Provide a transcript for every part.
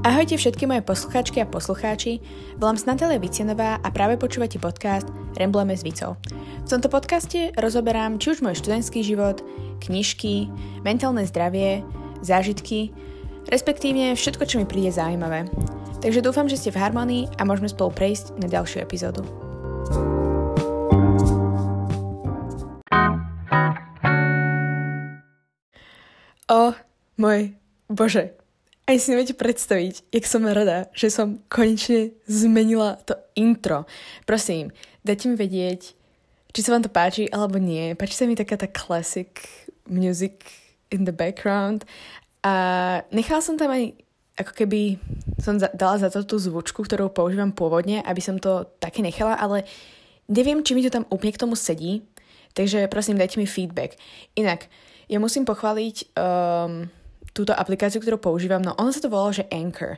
Ahojte všetky moje poslucháčky a poslucháči, volám sa Natália Vicenová a práve počúvate podcast Rembleme s Vicou. V tomto podcaste rozoberám či už môj študentský život, knižky, mentálne zdravie, zážitky, respektívne všetko, čo mi príde zaujímavé. Takže dúfam, že ste v harmonii a môžeme spolu prejsť na ďalšiu epizódu. O, môj bože, aj si neviete predstaviť, jak som rada, že som konečne zmenila to intro. Prosím, dajte mi vedieť, či sa vám to páči alebo nie. Páči sa mi taká tá classic music in the background. A nechala som tam aj ako keby som dala za to tú zvučku, ktorú používam pôvodne, aby som to také nechala, ale neviem, či mi to tam úplne k tomu sedí, takže prosím, dajte mi feedback. Inak, ja musím pochváliť um, túto aplikáciu, ktorú používam, no ono sa to volalo, že Anchor.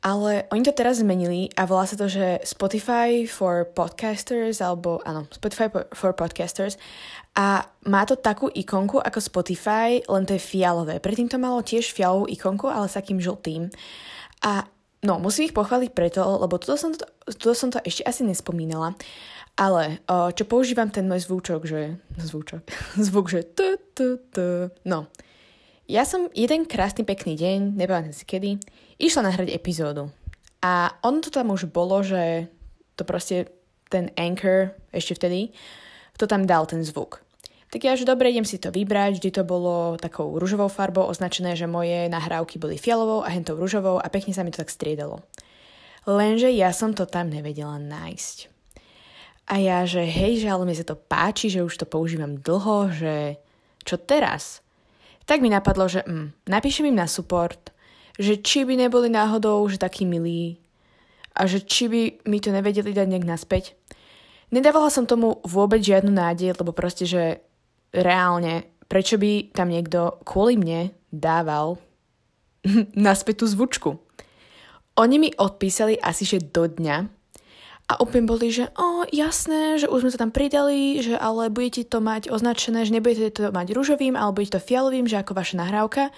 Ale oni to teraz zmenili a volá sa to, že Spotify for Podcasters, alebo áno, Spotify for Podcasters. A má to takú ikonku ako Spotify, len to je fialové. Predtým to malo tiež fialovú ikonku, ale s takým žltým. A no, musím ich pochváliť preto, lebo toto som to, toto som to ešte asi nespomínala. Ale čo používam ten môj zvúčok, že... Zvúčok. Zvuk, že... Tu, tu, tu. No, ja som jeden krásny pekný deň, nepamätám si kedy, išla nahrať epizódu. A on to tam už bolo, že to proste ten anchor, ešte vtedy, to tam dal ten zvuk. Tak ja, že dobre, idem si to vybrať, vždy to bolo takou rúžovou farbou označené, že moje nahrávky boli fialovou a hentou rúžovou a pekne sa mi to tak striedalo. Lenže ja som to tam nevedela nájsť. A ja, že hej, že ale mi sa to páči, že už to používam dlho, že čo teraz? Tak mi napadlo, že mm, napíšem im na support, že či by neboli náhodou že takí milí a že či by mi to nevedeli dať nejak naspäť. Nedávala som tomu vôbec žiadnu nádej, lebo proste, že reálne, prečo by tam niekto kvôli mne dával naspäť tú zvučku. Oni mi odpísali asi, že do dňa, a úplne boli, že o, jasné, že už sme to tam pridali, že ale budete to mať označené, že nebudete to mať rúžovým, ale budete to fialovým, že ako vaša nahrávka.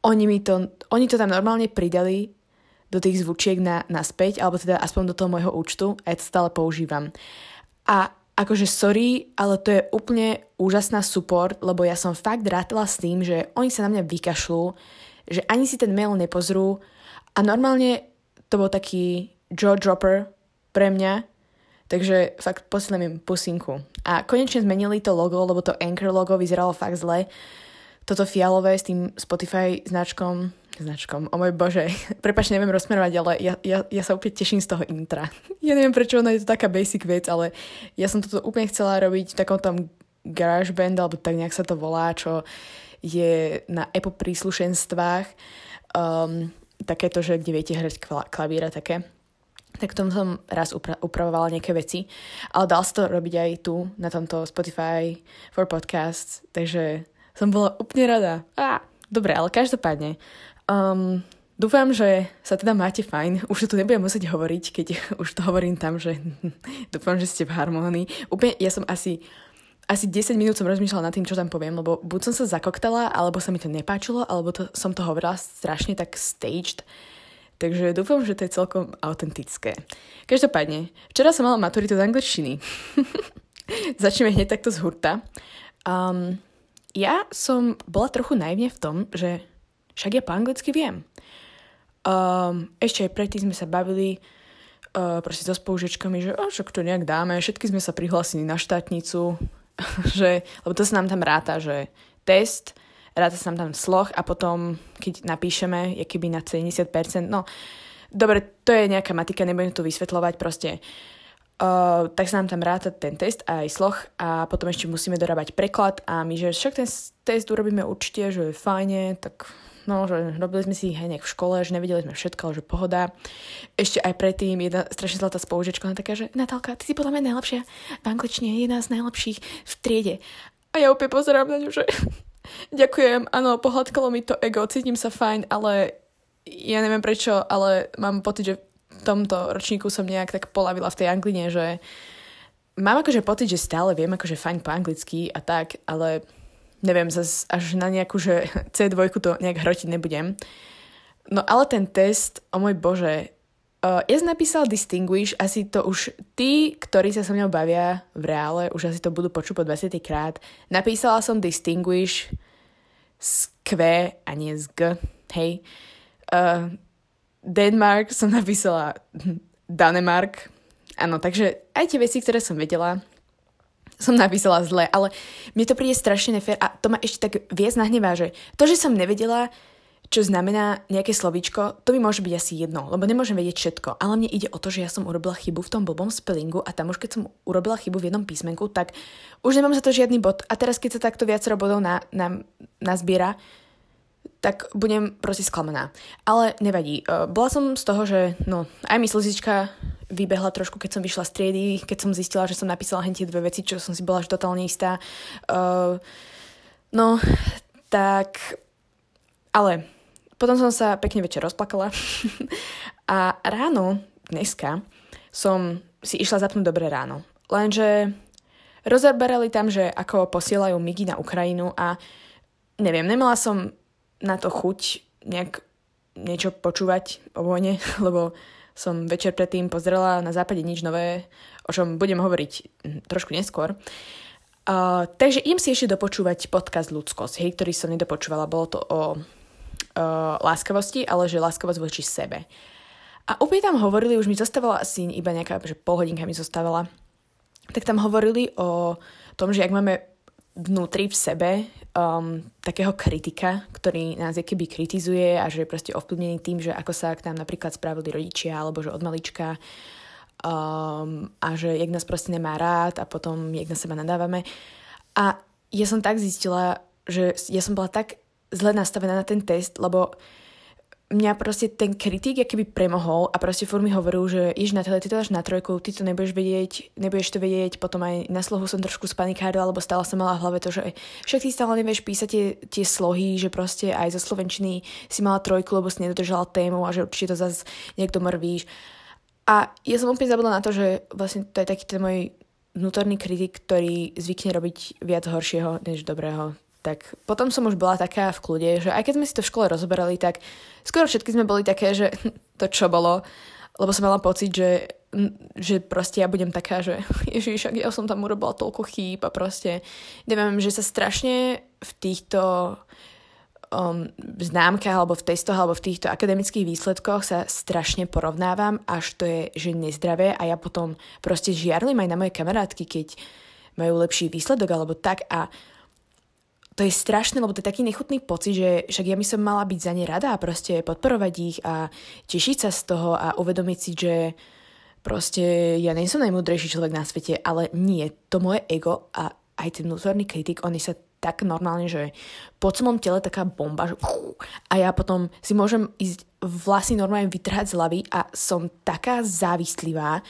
Oni, mi to, oni to tam normálne pridali do tých zvučiek na, naspäť, alebo teda aspoň do toho môjho účtu a ja to stále používam. A akože sorry, ale to je úplne úžasná support, lebo ja som fakt rátala s tým, že oni sa na mňa vykašľú, že ani si ten mail nepozrú a normálne to bol taký jaw dropper, pre mňa, takže fakt posielam im pusinku. A konečne zmenili to logo, lebo to Anchor logo vyzeralo fakt zle. Toto fialové s tým Spotify značkom, značkom, o môj bože, prepač, neviem rozmerovať, ale ja, ja, ja sa úplne teším z toho intra. Ja neviem, prečo ono je to taká basic vec, ale ja som toto úplne chcela robiť v takom tom garage band, alebo tak nejak sa to volá, čo je na Apple príslušenstvách. Um, takéto, že kde viete hrať klavíra také tak tom som raz upra- upravovala nejaké veci. Ale dal sa to robiť aj tu, na tomto Spotify for Podcasts, takže som bola úplne rada. Á, dobre, ale každopádne. Um, dúfam, že sa teda máte fajn. Už tu nebudem musieť hovoriť, keď už to hovorím tam, že dúfam, že ste v harmonii. Úplne, ja som asi asi 10 minút som rozmýšľala nad tým, čo tam poviem, lebo buď som sa zakoktala, alebo sa mi to nepáčilo, alebo to, som to hovorila strašne tak staged. Takže dúfam, že to je celkom autentické. Každopádne, včera som mala maturitu z angličtiny. Začneme hneď takto z hurta. Um, ja som bola trochu naivne v tom, že však ja po anglicky viem. Um, ešte aj predtým sme sa bavili uh, proste so spolužičkami, že oh, však to nejak dáme, všetky sme sa prihlásili na štátnicu, že, lebo to sa nám tam ráta, že test, ráta sa tam sloh a potom, keď napíšeme, je keby na 70%, no dobre, to je nejaká matika, nebudem to vysvetľovať, proste Uh, tak sa nám tam ráta ten test aj sloh a potom ešte musíme dorábať preklad a my, že však ten test urobíme určite, že je fajne, tak no, že robili sme si aj nejak v škole, že nevedeli sme všetko, ale že pohoda. Ešte aj predtým jedna strašne zlatá spolužička, ona taká, že Natálka, ty si podľa mňa najlepšia v angličtine, jedna z najlepších v triede. A ja opäť pozerám na ňu, že Ďakujem, áno, pohľadkalo mi to ego, cítim sa fajn, ale ja neviem prečo, ale mám pocit, že v tomto ročníku som nejak tak polavila v tej angline, že mám akože pocit, že stále viem akože fajn po anglicky a tak, ale neviem, zase až na nejakú, že C2 to nejak hrotiť nebudem. No ale ten test, o môj bože, uh, ja som napísala Distinguish, asi to už tí, ktorí sa so mnou bavia v reále, už asi to budú počuť po 20 krát. Napísala som Distinguish z Q a nie z G, hej. Uh, Denmark som napísala Danemark. Áno, takže aj tie veci, ktoré som vedela, som napísala zle, ale mne to príde strašne nefér a to ma ešte tak viac nahnevá, že to, že som nevedela, čo znamená nejaké slovíčko, to mi môže byť asi jedno, lebo nemôžem vedieť všetko. Ale mne ide o to, že ja som urobila chybu v tom blbom spellingu a tam už keď som urobila chybu v jednom písmenku, tak už nemám za to žiadny bod. A teraz keď sa takto viacero bodov na, na, nazbiera, tak budem proste sklamaná. Ale nevadí. E, bola som z toho, že no, aj mi slzička vybehla trošku, keď som vyšla z triedy, keď som zistila, že som napísala hentie dve veci, čo som si bola až totálne istá. Uh, no, tak... Ale potom som sa pekne večer rozplakala a ráno, dneska, som si išla zapnúť dobré ráno. Lenže rozoberali tam, že ako posielajú migy na Ukrajinu a neviem, nemala som na to chuť nejak niečo počúvať o vojne, lebo som večer predtým pozrela na západe nič nové, o čom budem hovoriť hm, trošku neskôr. Uh, takže idem si ešte dopočúvať podcast Ľudskosť, hej, ktorý som nedopočúvala. Bolo to o uh, láskavosti, ale že láskavosť voči sebe. A opäť tam hovorili, už mi zostávala asi iba nejaká, že pol hodinka mi zostávala, tak tam hovorili o tom, že ak máme vnútri v sebe um, takého kritika, ktorý nás keby kritizuje a že je proste ovplyvnený tým, že ako sa k nám napríklad spravili rodičia alebo že od malička um, a že jak nás proste nemá rád a potom jak na seba nadávame. A ja som tak zistila, že ja som bola tak zle nastavená na ten test, lebo mňa proste ten kritik keby premohol a proste furt mi hovoril, že iš na tele, ty to dáš na trojku, ty to nebudeš vedieť, nebudeš to vedieť, potom aj na slohu som trošku spanikárila, lebo stále som mala v hlave to, že však ty stále nevieš písať tie, tie slohy, že proste aj zo slovenčiny si mala trojku, lebo si nedodržala tému a že určite to zase niekto mrvíš. A ja som úplne zabudla na to, že vlastne to je taký ten môj vnútorný kritik, ktorý zvykne robiť viac horšieho než dobrého tak potom som už bola taká v kľude, že aj keď sme si to v škole rozoberali, tak skoro všetky sme boli také, že to čo bolo, lebo som mala pocit, že, že proste ja budem taká, že ježiš, ja som tam urobila toľko chýb a proste neviem, že sa strašne v týchto um, známkach alebo v testoch alebo v týchto akademických výsledkoch sa strašne porovnávam, až to je, že nezdravé a ja potom proste žiarlim aj na moje kamarátky, keď majú lepší výsledok alebo tak a to je strašné, lebo to je taký nechutný pocit, že však ja by som mala byť za ne rada a proste podporovať ich a tešiť sa z toho a uvedomiť si, že proste ja nie som najmúdrejší človek na svete, ale nie, to moje ego a aj ten vnútorný kritik, oni sa tak normálne, že po celom tele taká bomba, že a ja potom si môžem ísť vlastne normálne vytrhať z hlavy a som taká závislivá,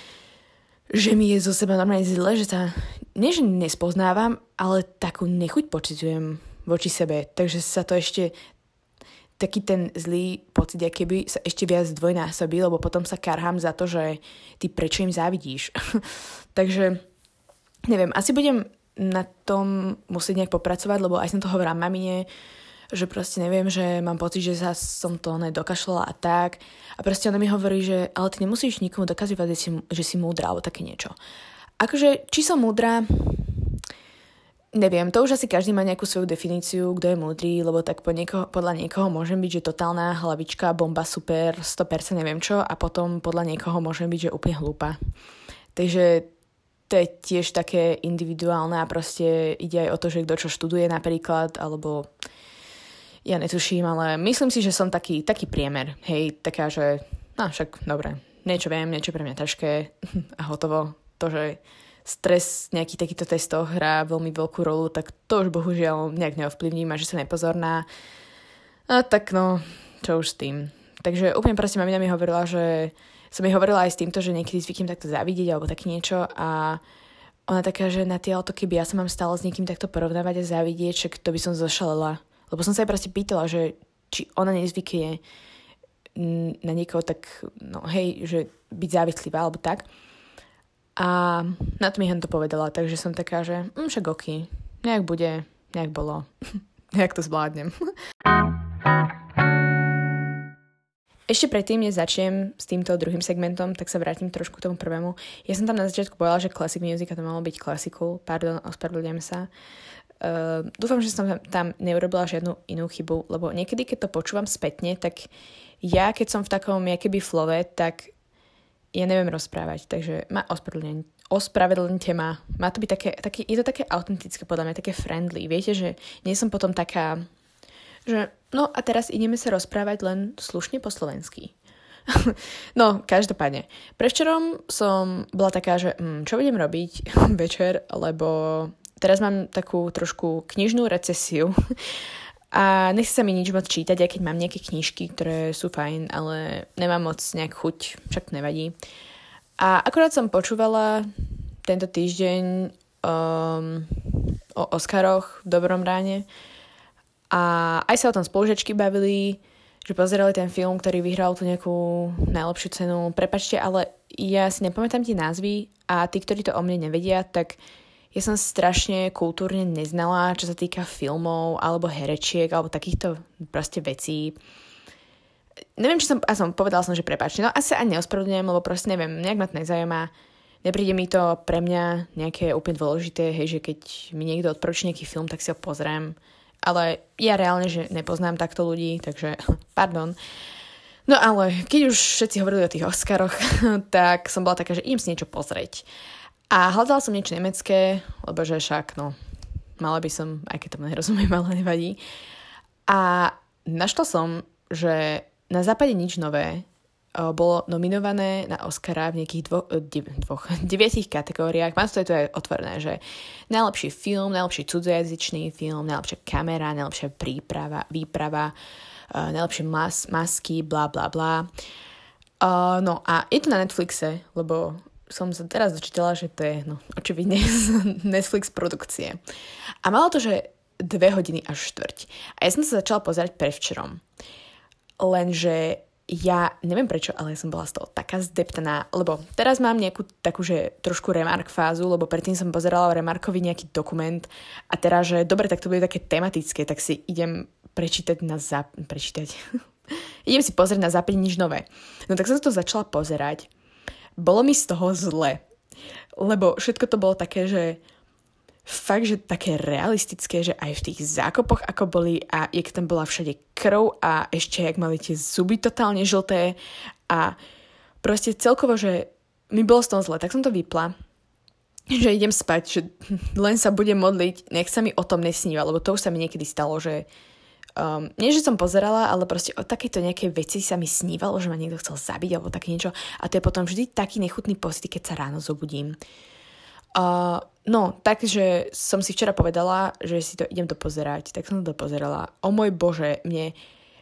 že mi je zo seba normálne zle, že sa nie, nespoznávam, ale takú nechuť pocitujem voči sebe. Takže sa to ešte taký ten zlý pocit, aký by sa ešte viac dvojnásobí, lebo potom sa karhám za to, že ty prečo im závidíš. Takže neviem, asi budem na tom musieť nejak popracovať, lebo aj som to hovorila mamine, že proste neviem, že mám pocit, že sa som to nedokašľala a tak. A proste ona mi hovorí, že ale ty nemusíš nikomu dokazovať, že si, že si múdra alebo také niečo. Akože, či som múdra, neviem, to už asi každý má nejakú svoju definíciu, kto je múdry, lebo tak po niekoho, podľa niekoho môžem byť, že totálna hlavička, bomba, super, 100% neviem čo a potom podľa niekoho môžem byť, že úplne hlúpa. Takže to je tiež také individuálne a proste ide aj o to, že kto čo študuje napríklad, alebo ja netuším, ale myslím si, že som taký, taký priemer. Hej, taká, že no však dobre, niečo viem, niečo pre mňa ťažké a hotovo. To, že stres v nejakých takýchto testoch hrá veľmi veľkú rolu, tak to už bohužiaľ nejak neovplyvním a že sa nepozorná. A tak no, čo už s tým. Takže úplne proste mamina mi hovorila, že som mi hovorila aj s týmto, že niekedy zvyknem takto zavidieť alebo také niečo a ona taká, že na tie auto, keby ja sa mám stále s niekým takto porovnávať a zavidieť, že to by som zošalila. Lebo som sa aj proste pýtala, že či ona nezvykne na niekoho tak, no hej, že byť závislivá alebo tak. A na to mi to povedala, takže som taká, že hm, však ok, nejak bude, nejak bolo, nejak to zvládnem. ešte predtým, než začnem s týmto druhým segmentom, tak sa vrátim trošku k tomu prvému. Ja som tam na začiatku povedala, že classic music a to malo byť klasiku. Pardon, ospravedlňujem sa. Uh, dúfam, že som tam, tam neurobila žiadnu inú chybu, lebo niekedy, keď to počúvam spätne, tak ja, keď som v takom keby flove, tak ja neviem rozprávať, takže ma ospravedlňujem. Ospravedlňte ma. Má to byť také, také, je to také autentické, podľa mňa, také friendly. Viete, že nie som potom taká že no a teraz ideme sa rozprávať len slušne po slovensky. no, každopádne. Prevčerom som bola taká, že hm, čo budem robiť večer, lebo teraz mám takú trošku knižnú recesiu a nechce sa mi nič moc čítať, aj keď mám nejaké knižky, ktoré sú fajn, ale nemám moc nejak chuť, však nevadí. A akorát som počúvala tento týždeň um, o Oscaroch v Dobrom ráne a aj sa o tom spolužečky bavili, že pozerali ten film, ktorý vyhral tú nejakú najlepšiu cenu. Prepačte, ale ja si nepamätám tie názvy a tí, ktorí to o mne nevedia, tak ja som strašne kultúrne neznala, čo sa týka filmov alebo herečiek alebo takýchto proste vecí. Neviem, či som, a som povedala som, že prepačte, no asi ani neospravedlňujem, lebo proste neviem, nejak ma to nezajíma. Nepríde mi to pre mňa nejaké úplne dôležité, hej, že keď mi niekto odporúči nejaký film, tak si ho pozriem ale ja reálne, že nepoznám takto ľudí, takže pardon. No ale keď už všetci hovorili o tých Oscaroch, tak som bola taká, že idem si niečo pozrieť. A hľadala som niečo nemecké, lebo že však, no, mala by som, aj keď to nerozumiem, ale nevadí. A našla som, že na západe nič nové bolo nominované na Oscara v nejakých dvo, e, dvoch, deviatich kategóriách. Mám to je otvorené, že najlepší film, najlepší cudzojazyčný film, najlepšia kamera, najlepšia príprava, výprava, uh, najlepšie mas, masky, bla bla bla. Uh, no a je to na Netflixe, lebo som sa teraz dočítala, že to je no, očividne z Netflix produkcie. A malo to, že dve hodiny až štvrť. A ja som sa začala pozerať prevčerom. Lenže ja neviem prečo, ale ja som bola z toho taká zdeptaná, lebo teraz mám nejakú takú, že trošku remark fázu, lebo predtým som pozerala o remarkovi nejaký dokument a teraz, že dobre, tak to bude také tematické, tak si idem prečítať na zap... prečítať. idem si pozrieť na západe nič nové. No tak som to začala pozerať. Bolo mi z toho zle, lebo všetko to bolo také, že fakt, že také realistické, že aj v tých zákopoch ako boli a jak tam bola všade krv a ešte jak mali tie zuby totálne žlté a proste celkovo, že mi bolo z toho zle, tak som to vypla že idem spať, že len sa budem modliť, nech sa mi o tom nesníva, lebo to už sa mi niekedy stalo, že um, nie, že som pozerala, ale proste o takéto nejaké veci sa mi snívalo, že ma niekto chcel zabiť alebo také niečo a to je potom vždy taký nechutný pocit, keď sa ráno zobudím. Uh, no, takže som si včera povedala, že si to idem to pozerať, tak som to pozerala. O môj bože, mne,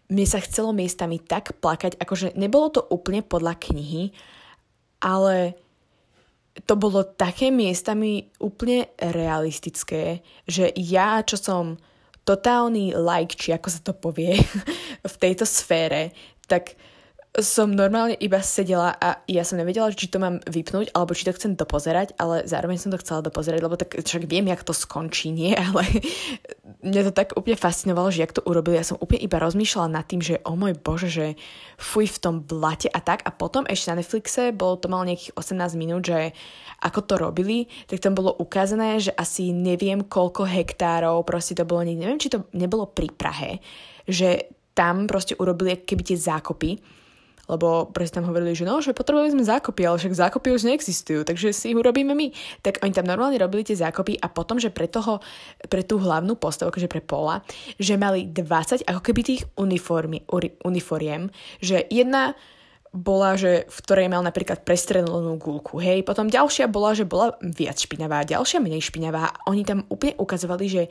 mne sa chcelo miestami tak plakať, akože nebolo to úplne podľa knihy, ale to bolo také miestami úplne realistické, že ja, čo som totálny like, či ako sa to povie, v tejto sfére, tak som normálne iba sedela a ja som nevedela, či to mám vypnúť, alebo či to chcem dopozerať, ale zároveň som to chcela dopozerať, lebo tak však viem, jak to skončí, nie? Ale mňa to tak úplne fascinovalo, že jak to urobili. Ja som úplne iba rozmýšľala nad tým, že o môj bože, že fuj v tom blate a tak. A potom ešte na Netflixe, bolo to malo nejakých 18 minút, že ako to robili, tak tam bolo ukázané, že asi neviem koľko hektárov, proste to bolo, neviem, či to nebolo pri Prahe, že tam proste urobili keby tie zákopy lebo presne tam hovorili, že no, že potrebovali sme zákopy, ale však zákopy už neexistujú, takže si ich urobíme my. Tak oni tam normálne robili tie zákopy a potom, že pre toho, pre tú hlavnú postavu, akože pre Pola, že mali 20 ako keby tých uniformy, uniforiem, že jedna bola, že v ktorej mal napríklad prestrelenú gulku, hej. Potom ďalšia bola, že bola viac špinavá, ďalšia menej špinavá. Oni tam úplne ukazovali, že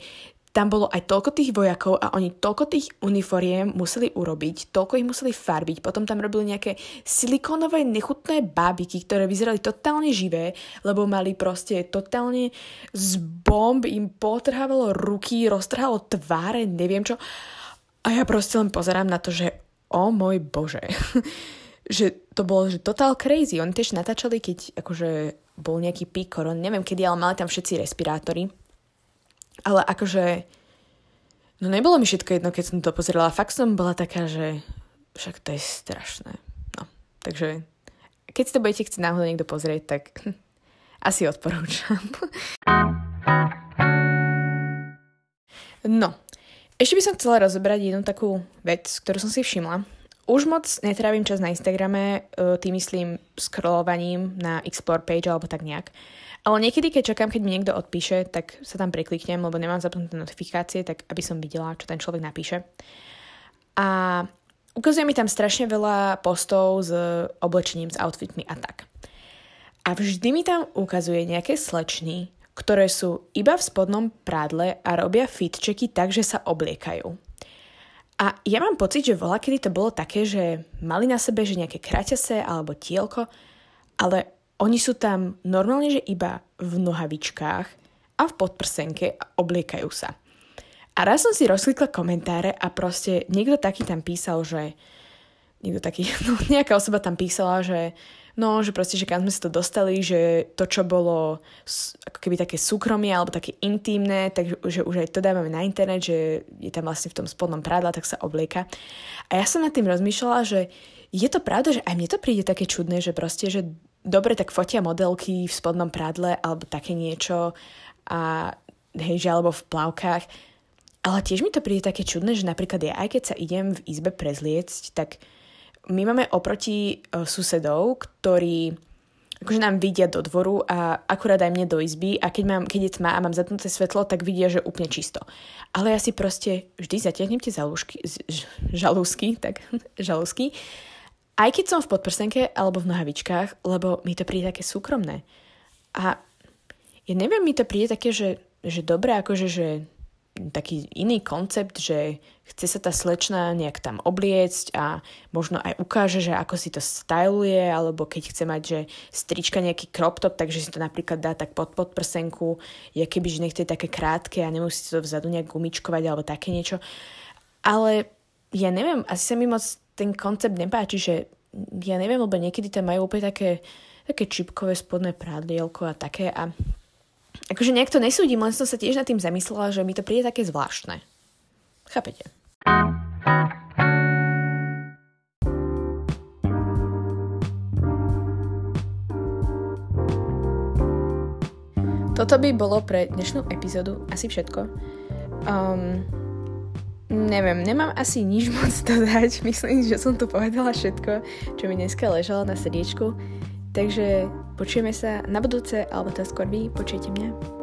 tam bolo aj toľko tých vojakov a oni toľko tých uniforiem museli urobiť, toľko ich museli farbiť, potom tam robili nejaké silikónové nechutné bábiky, ktoré vyzerali totálne živé, lebo mali proste totálne z bomb, im potrhávalo ruky, roztrhalo tváre, neviem čo. A ja proste len pozerám na to, že o môj bože. že to bolo že total crazy. Oni tiež natáčali, keď akože bol nejaký pík koron, neviem kedy, ale mali tam všetci respirátory ale akože, no nebolo mi všetko jedno, keď som to pozerala. Fakt som bola taká, že však to je strašné. No, takže keď si to budete chcieť náhodou niekto pozrieť, tak asi odporúčam. No, ešte by som chcela rozobrať jednu takú vec, ktorú som si všimla. Už moc netrávim čas na Instagrame, e, tým myslím scrollovaním na explore page alebo tak nejak. Ale niekedy, keď čakám, keď mi niekto odpíše, tak sa tam prekliknem, lebo nemám zapnuté notifikácie, tak aby som videla, čo ten človek napíše. A ukazuje mi tam strašne veľa postov s oblečením, s outfitmi a tak. A vždy mi tam ukazuje nejaké slečny, ktoré sú iba v spodnom prádle a robia fitčeky tak, že sa obliekajú. A ja mám pocit, že voľa kedy to bolo také, že mali na sebe že nejaké kraťase alebo tielko, ale oni sú tam normálne, že iba v nohavičkách a v podprsenke a obliekajú sa. A raz som si rozklikla komentáre a proste niekto taký tam písal, že niekto taký, no nejaká osoba tam písala, že No, že proste, že kam sme sa to dostali, že to, čo bolo ako keby také súkromie alebo také intimné, takže už aj to dávame na internet, že je tam vlastne v tom spodnom prádla, tak sa oblieka. A ja som nad tým rozmýšľala, že je to pravda, že aj mne to príde také čudné, že proste, že dobre, tak fotia modelky v spodnom prádle alebo také niečo a hej, že alebo v plavkách, ale tiež mi to príde také čudné, že napríklad ja aj keď sa idem v izbe prezliecť, tak my máme oproti uh, susedov, ktorí akože nám vidia do dvoru a akurát aj mne do izby a keď, mám, keď je tma a mám zatnuté svetlo, tak vidia, že úplne čisto. Ale ja si proste vždy zatiahnem tie žalúšky, žalúsky, tak žalúsky, aj keď som v podprsenke alebo v nohavičkách, lebo mi to príde také súkromné. A ja neviem, mi to príde také, že, že dobré, akože, že taký iný koncept, že chce sa tá slečna nejak tam obliecť a možno aj ukáže, že ako si to styluje, alebo keď chce mať, že strička nejaký crop top, takže si to napríklad dá tak pod podprsenku, je keby, že nechce také krátke a nemusí to vzadu nejak gumičkovať alebo také niečo. Ale ja neviem, asi sa mi moc ten koncept nepáči, že ja neviem, lebo niekedy tam majú úplne také, také čipkové spodné prádlielko a také a akože nejak to nesúdim, len som sa tiež nad tým zamyslela, že mi to príde také zvláštne. Chápete? Toto by bolo pre dnešnú epizódu asi všetko. Um, neviem, nemám asi nič moc dodať. Myslím, že som tu povedala všetko, čo mi dneska ležalo na srdiečku. Takže počujeme sa na budúce, alebo to skôr vy počujete mňa.